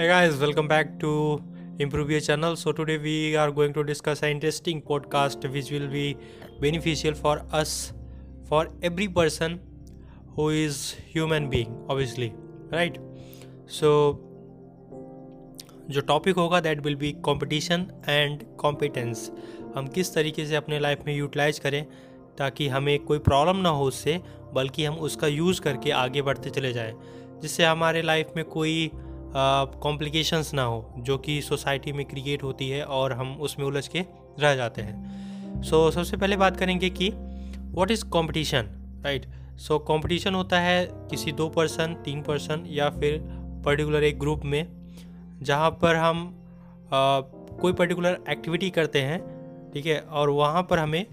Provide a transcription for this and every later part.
Hey guys, welcome back to Improve Your Channel. So today we are going to discuss an interesting podcast which will be beneficial for us, for every person who is human being, obviously, right? So जो topic होगा that will be competition and competence हम किस तरीके से अपने life में utilise करें ताकि हमें कोई प्रॉब्लम ना हो उससे बल्कि हम उसका यूज़ करके आगे बढ़ते चले जाएँ जिससे हमारे लाइफ में कोई कॉम्प्लिकेशंस ना हो जो कि सोसाइटी में क्रिएट होती है और हम उसमें उलझ के रह जाते हैं। सो so, सबसे पहले बात करेंगे कि what is competition right so competition होता है किसी दो पर्सन तीन पर्सन या फिर पर्टिकुलर एक ग्रुप में जहाँ पर हम आ, कोई पर्टिकुलर एक्टिविटी करते हैं ठीक है? और वहाँ पर हमें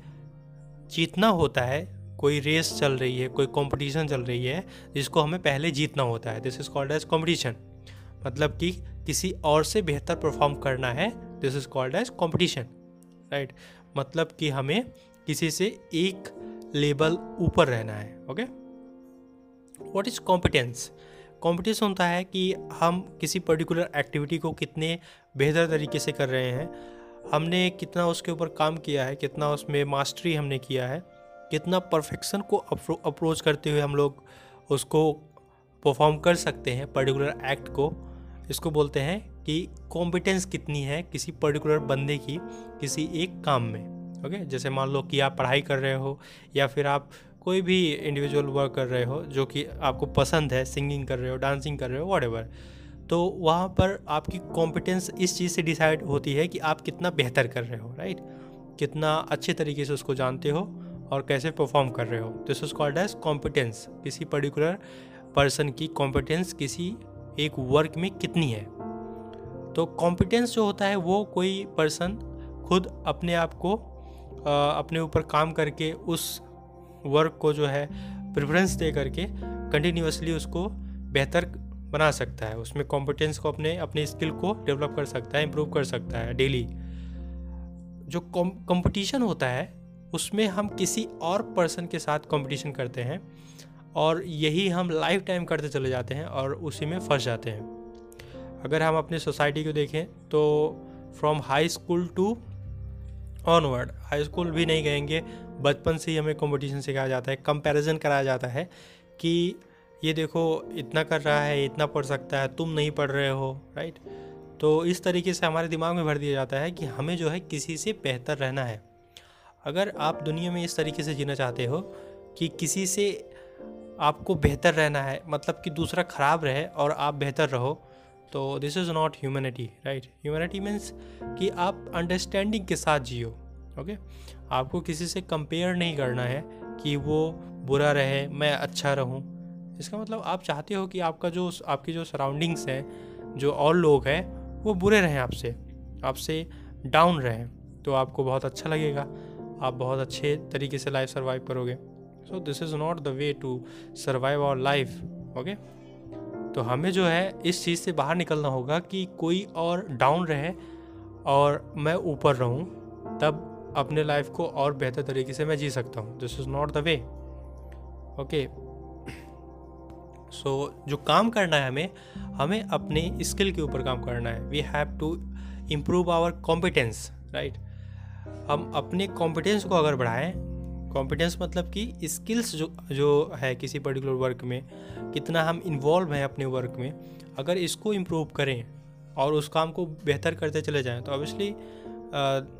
जीतना होता है कोई रेस चल रही है कोई कंपटीशन चल रही है जिसको हमें पहले जीतना होता है। This is called as competition मतलब कि किसी और से बेहतर परफॉर्म करना है this is called as competition right मतलब कि हमें किसी से एक लेवल ऊपर रहना है okay what is competence competition होता है कि हम किसी पर्टिकुलर एक्टिविटी को कितने बेहतर तरीके से कर रहे हैं, हमने कितना उसके ऊपर काम किया है, कितना उसमें मास्टरी हमने किया है, कितना परफेक्शन को अप्रोच करते हुए हम लोग उसको परफॉर्म कर सकते हैं पर्टिकुलर एक्ट को। इसको बोलते हैं कि कॉम्पिटेंस कितनी है किसी पर्टिकुलर बंदे की किसी एक काम में ओके जैसे मान लो कि आप पढ़ाई कर रहे हो या फिर आप कोई भी इंडिविजुअल वर्क कर रहे हो जो कि आपको पसंद है सिंगिंग कर रहे हो डांसिंग कर रहे हो वट तो वहाँ पर आपकी कॉम्पिटेंस इस चीज़ से डिसाइड होती है कि आप कितना बेहतर कर रहे हो राइट कितना अच्छे तरीके से उसको जानते हो और कैसे परफॉर्म कर रहे हो। This is called as competence किसी पर्टिकुलर पर्सन की कॉम्पिटेंस किसी एक वर्क में कितनी है? तो कॉम्पिटेंस जो होता है, वो कोई पर्सन खुद अपने आप को अपने ऊपर काम करके, उस वर्क को जो है प्रेफरेंस दे करके कंटिन्यूसली उसको बेहतर बना सकता है। उसमें कॉम्पिटेंस को अपने अपने स्किल को डेवलप कर सकता है इम्प्रूव कर सकता है डेली जो कंपटीशन होता है, उसमें हम किसी और पर्सन के साथ कंपटीशन करते हैं और यही हम लाइफ टाइम करते चले जाते हैं और उसी में फंस जाते हैं। अगर हम अपनी सोसाइटी को देखें तो from high school to onward high school भी नहीं कहेंगे, बचपन से ही हमें कंपटीशन सिखाया जाता है कंपैरिजन कराया जाता है कि ये देखो, इतना कर रहा है, इतना पढ़ सकता है, तुम नहीं पढ़ रहे हो राइट तो इस तरीके से हमारे दिमाग में भर दिया जाता है कि हमें जो है किसी से बेहतर रहना है। अगर आप दुनिया में इस तरीके से जीना चाहते हो कि किसी से आपको बेहतर रहना है मतलब कि दूसरा ख़राब रहे और आप बेहतर रहो तो this is not humanity right humanity means कि आप अंडरस्टैंडिंग के साथ जियो ओके okay? आपको किसी से कंपेयर नहीं करना है कि वो बुरा रहे, मैं अच्छा रहूँ। इसका मतलब आप चाहते हो कि आपका जो, आपकी जो सराउंडिंग्स हैं, जो और लोग हैं, वो बुरे रहें आपसे आपसे डाउन रहें तो आपको बहुत अच्छा लगेगा। आप बहुत अच्छे तरीके से लाइफ सर्वाइव करोगे। So this is not the way to survive our life okay तो हमें जो है, इस चीज़ से बाहर निकलना होगा कि कोई और डाउन रहे और मैं ऊपर रहूँ, तब अपने लाइफ को और बेहतर तरीके से मैं जी सकता हूँ। This is not the way okay so जो काम करना है हमें हमें अपने स्किल के ऊपर काम करना है। We have to improve our competence right हम अपने कॉम्पिटेंस को अगर बढ़ाएँ कॉम्पिटेंस मतलब कि स्किल्स जो जो है किसी पर्टिकुलर वर्क में, कितना हम इन्वॉल्व हैं अपने वर्क में, अगर इसको इम्प्रूव करें और उस काम को बेहतर करते चले जाएँ तो obviously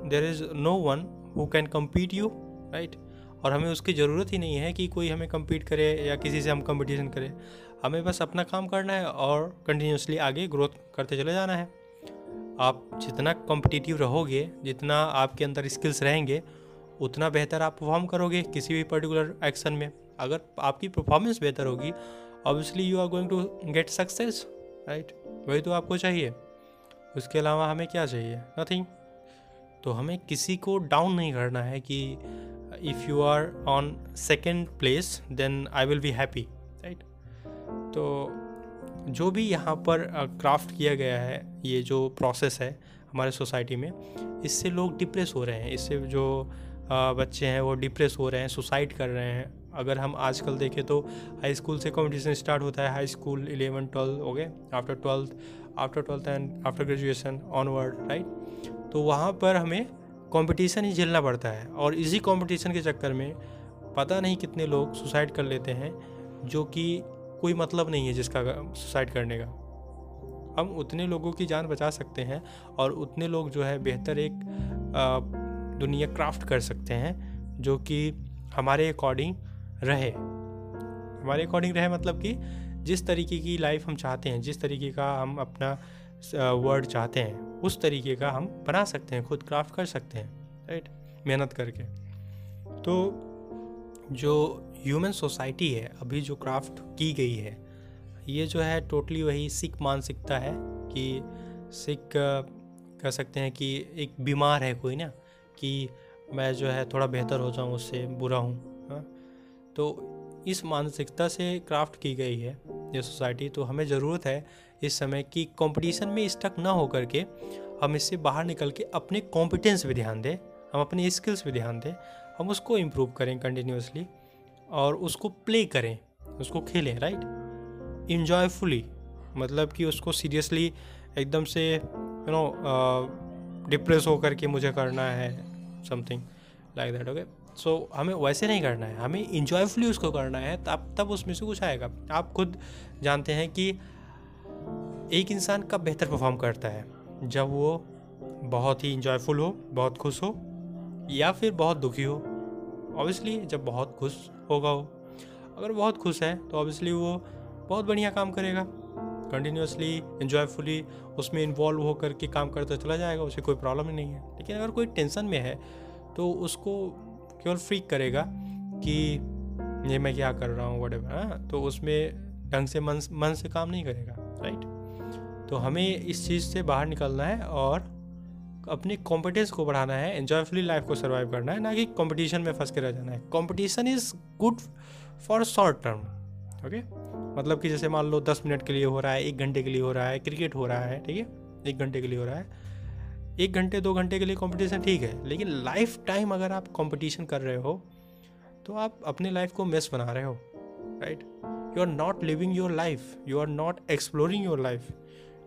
there is no one who can compete you right और हमें उसकी ज़रूरत ही नहीं है कि कोई हमें कम्पीट करे या किसी से हम कंपटीशन करें। हमें बस अपना काम करना है और कंटिन्यूसली आगे ग्रोथ करते चले जाना है। आप जितना कॉम्पिटिटिव रहोगे, जितना आपके अंदर स्किल्स रहेंगे उतना बेहतर आप परफॉर्म करोगे किसी भी पर्टिकुलर एक्शन में। अगर आपकी परफॉर्मेंस बेहतर होगी obviously you are going to get success right वही तो आपको चाहिए। उसके अलावा हमें क्या चाहिए? नथिंग तो हमें किसी को डाउन नहीं करना है कि if you are on second place then I will be happy right तो जो भी यहाँ पर क्राफ्ट किया गया है, ये जो प्रोसेस है हमारे सोसाइटी में, इससे लोग डिप्रेस हो रहे हैं। इससे जो बच्चे हैं, वो डिप्रेस हो रहे हैं सुसाइड कर रहे हैं। अगर हम आजकल देखें तो हाई स्कूल से कंपटीशन स्टार्ट होता है हाई स्कूल इलेवन ट्वेल्थ हो गए after twelfth after twelfth and after graduation onward right तो वहाँ पर हमें कंपटीशन ही झेलना पड़ता है और इसी कंपटीशन के चक्कर में पता नहीं कितने लोग सुसाइड कर लेते हैं, जो कि कोई मतलब नहीं है जिसका सुसाइड करने का। हम उतने लोगों की जान बचा सकते हैं और उतने लोग जो है बेहतर एक दुनिया क्राफ्ट कर सकते हैं, जो कि हमारे अकॉर्डिंग रहे। हमारे अकॉर्डिंग रहे मतलब कि जिस तरीके की लाइफ हम चाहते हैं, जिस तरीके का हम अपना वर्ड चाहते हैं, उस तरीके का हम बना सकते हैं, खुद क्राफ्ट कर सकते हैं राइट मेहनत करके। तो जो ह्यूमन सोसाइटी है, अभी जो क्राफ्ट की गई है, ये जो है टोटली वही सिख मानसिकता है कि सिख कह सकते हैं कि एक बीमार है कोई ना कि मैं जो है थोड़ा बेहतर हो जाऊँ, उससे बुरा हूँ हाँ। तो इस मानसिकता से क्राफ्ट की गई है ये सोसाइटी। तो हमें ज़रूरत है इस समय कि कंपटीशन में स्टक ना हो करके हम इससे बाहर निकल के अपने कॉम्पिटेंस पे ध्यान दें, हम अपने स्किल्स पे ध्यान दें, हम उसको इम्प्रूव करें कंटिन्यूसली और उसको प्ले करें, उसको खेलें राइट इन्जॉयफुली मतलब कि उसको सीरियसली एकदम से यू नो डिप्रेस होकर के मुझे करना है something like that okay so हमें वैसे नहीं करना है, हमें इन्जॉयफुली उसको करना है, तब तब उसमें से कुछ आएगा। आप खुद जानते हैं कि एक इंसान कब बेहतर परफॉर्म करता है? जब वो बहुत ही इंजॉयफुल हो, बहुत खुश हो, या फिर बहुत दुखी हो। ऑब्वियसली जब बहुत खुश होगा वो। अगर बहुत खुश है तो ऑब्वियसली वो बहुत बढ़िया काम करेगा। कंटिन्यूसली इन्जॉयफुली उसमें इन्वॉल्व होकर के काम करता चला जाएगा, उसे कोई प्रॉब्लम ही नहीं है। लेकिन अगर कोई टेंशन में है तो उसको केवल फ्रीक करेगा कि, ये मैं क्या कर रहा हूँ वट हाँ? तो उसमें ढंग से मन मन से काम नहीं करेगा राइट तो हमें इस चीज़ से बाहर निकलना है और अपने कॉम्पिटेंस को बढ़ाना है एन्जॉयफुली लाइफ को सर्वाइव करना है, ना कि कंपटीशन में फंस के रह जाना है। Competition is good for short term okay मतलब कि जैसे मान लो दस मिनट के लिए हो रहा है, एक घंटे के लिए हो रहा है, क्रिकेट हो रहा है, ठीक है? एक घंटे के लिए हो रहा है। एक घंटे, दो घंटे के लिए कंपटीशन ठीक है, लेकिन लाइफ टाइम अगर आप कंपटीशन कर रहे हो तो आप अपनी लाइफ को मिस बना रहे हो right you are not living your life you are not exploring your life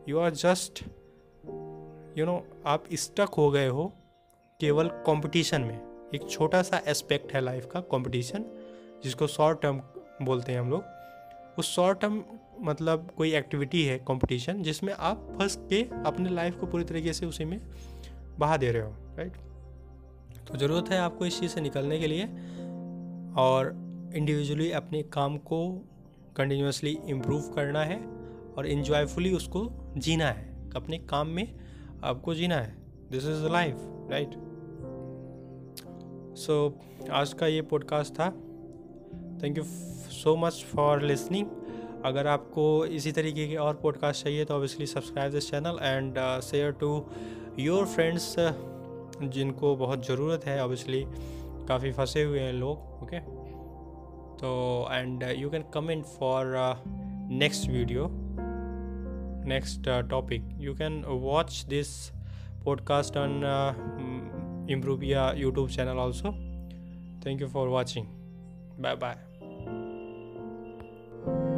you are just you know आप स्टक हो गए हो केवल कंपटीशन में। एक छोटा सा एस्पेक्ट है लाइफ का कंपटीशन जिसको शॉर्ट टर्म बोलते हैं हम लोग। उस शॉर्ट टर्म मतलब कोई एक्टिविटी है कंपटीशन जिसमें आप फंस के अपने लाइफ को पूरी तरीके से उसी में बहा दे रहे हो राइट तो ज़रूरत है आपको इस चीज़ से निकलने के लिए और इंडिविजुअली अपने काम को कंटिन्यूसली इम्प्रूव करना है और इन्जॉयफुली उसको जीना है। अपने काम में आपको जीना है। This is life right so आज का ये पॉडकास्ट था। Thank you so much for listening अगर आपको इसी तरीके के और पॉडकास्ट चाहिए तो obviously subscribe this channel and share to your friends जिनको बहुत ज़रूरत है ऑब्वियसली काफ़ी फंसे हुए हैं लोग ओके तो and you can comment for next video next topic you can watch this on uh, improvia youtube channel also. Thank you for watching. Bye bye thank you.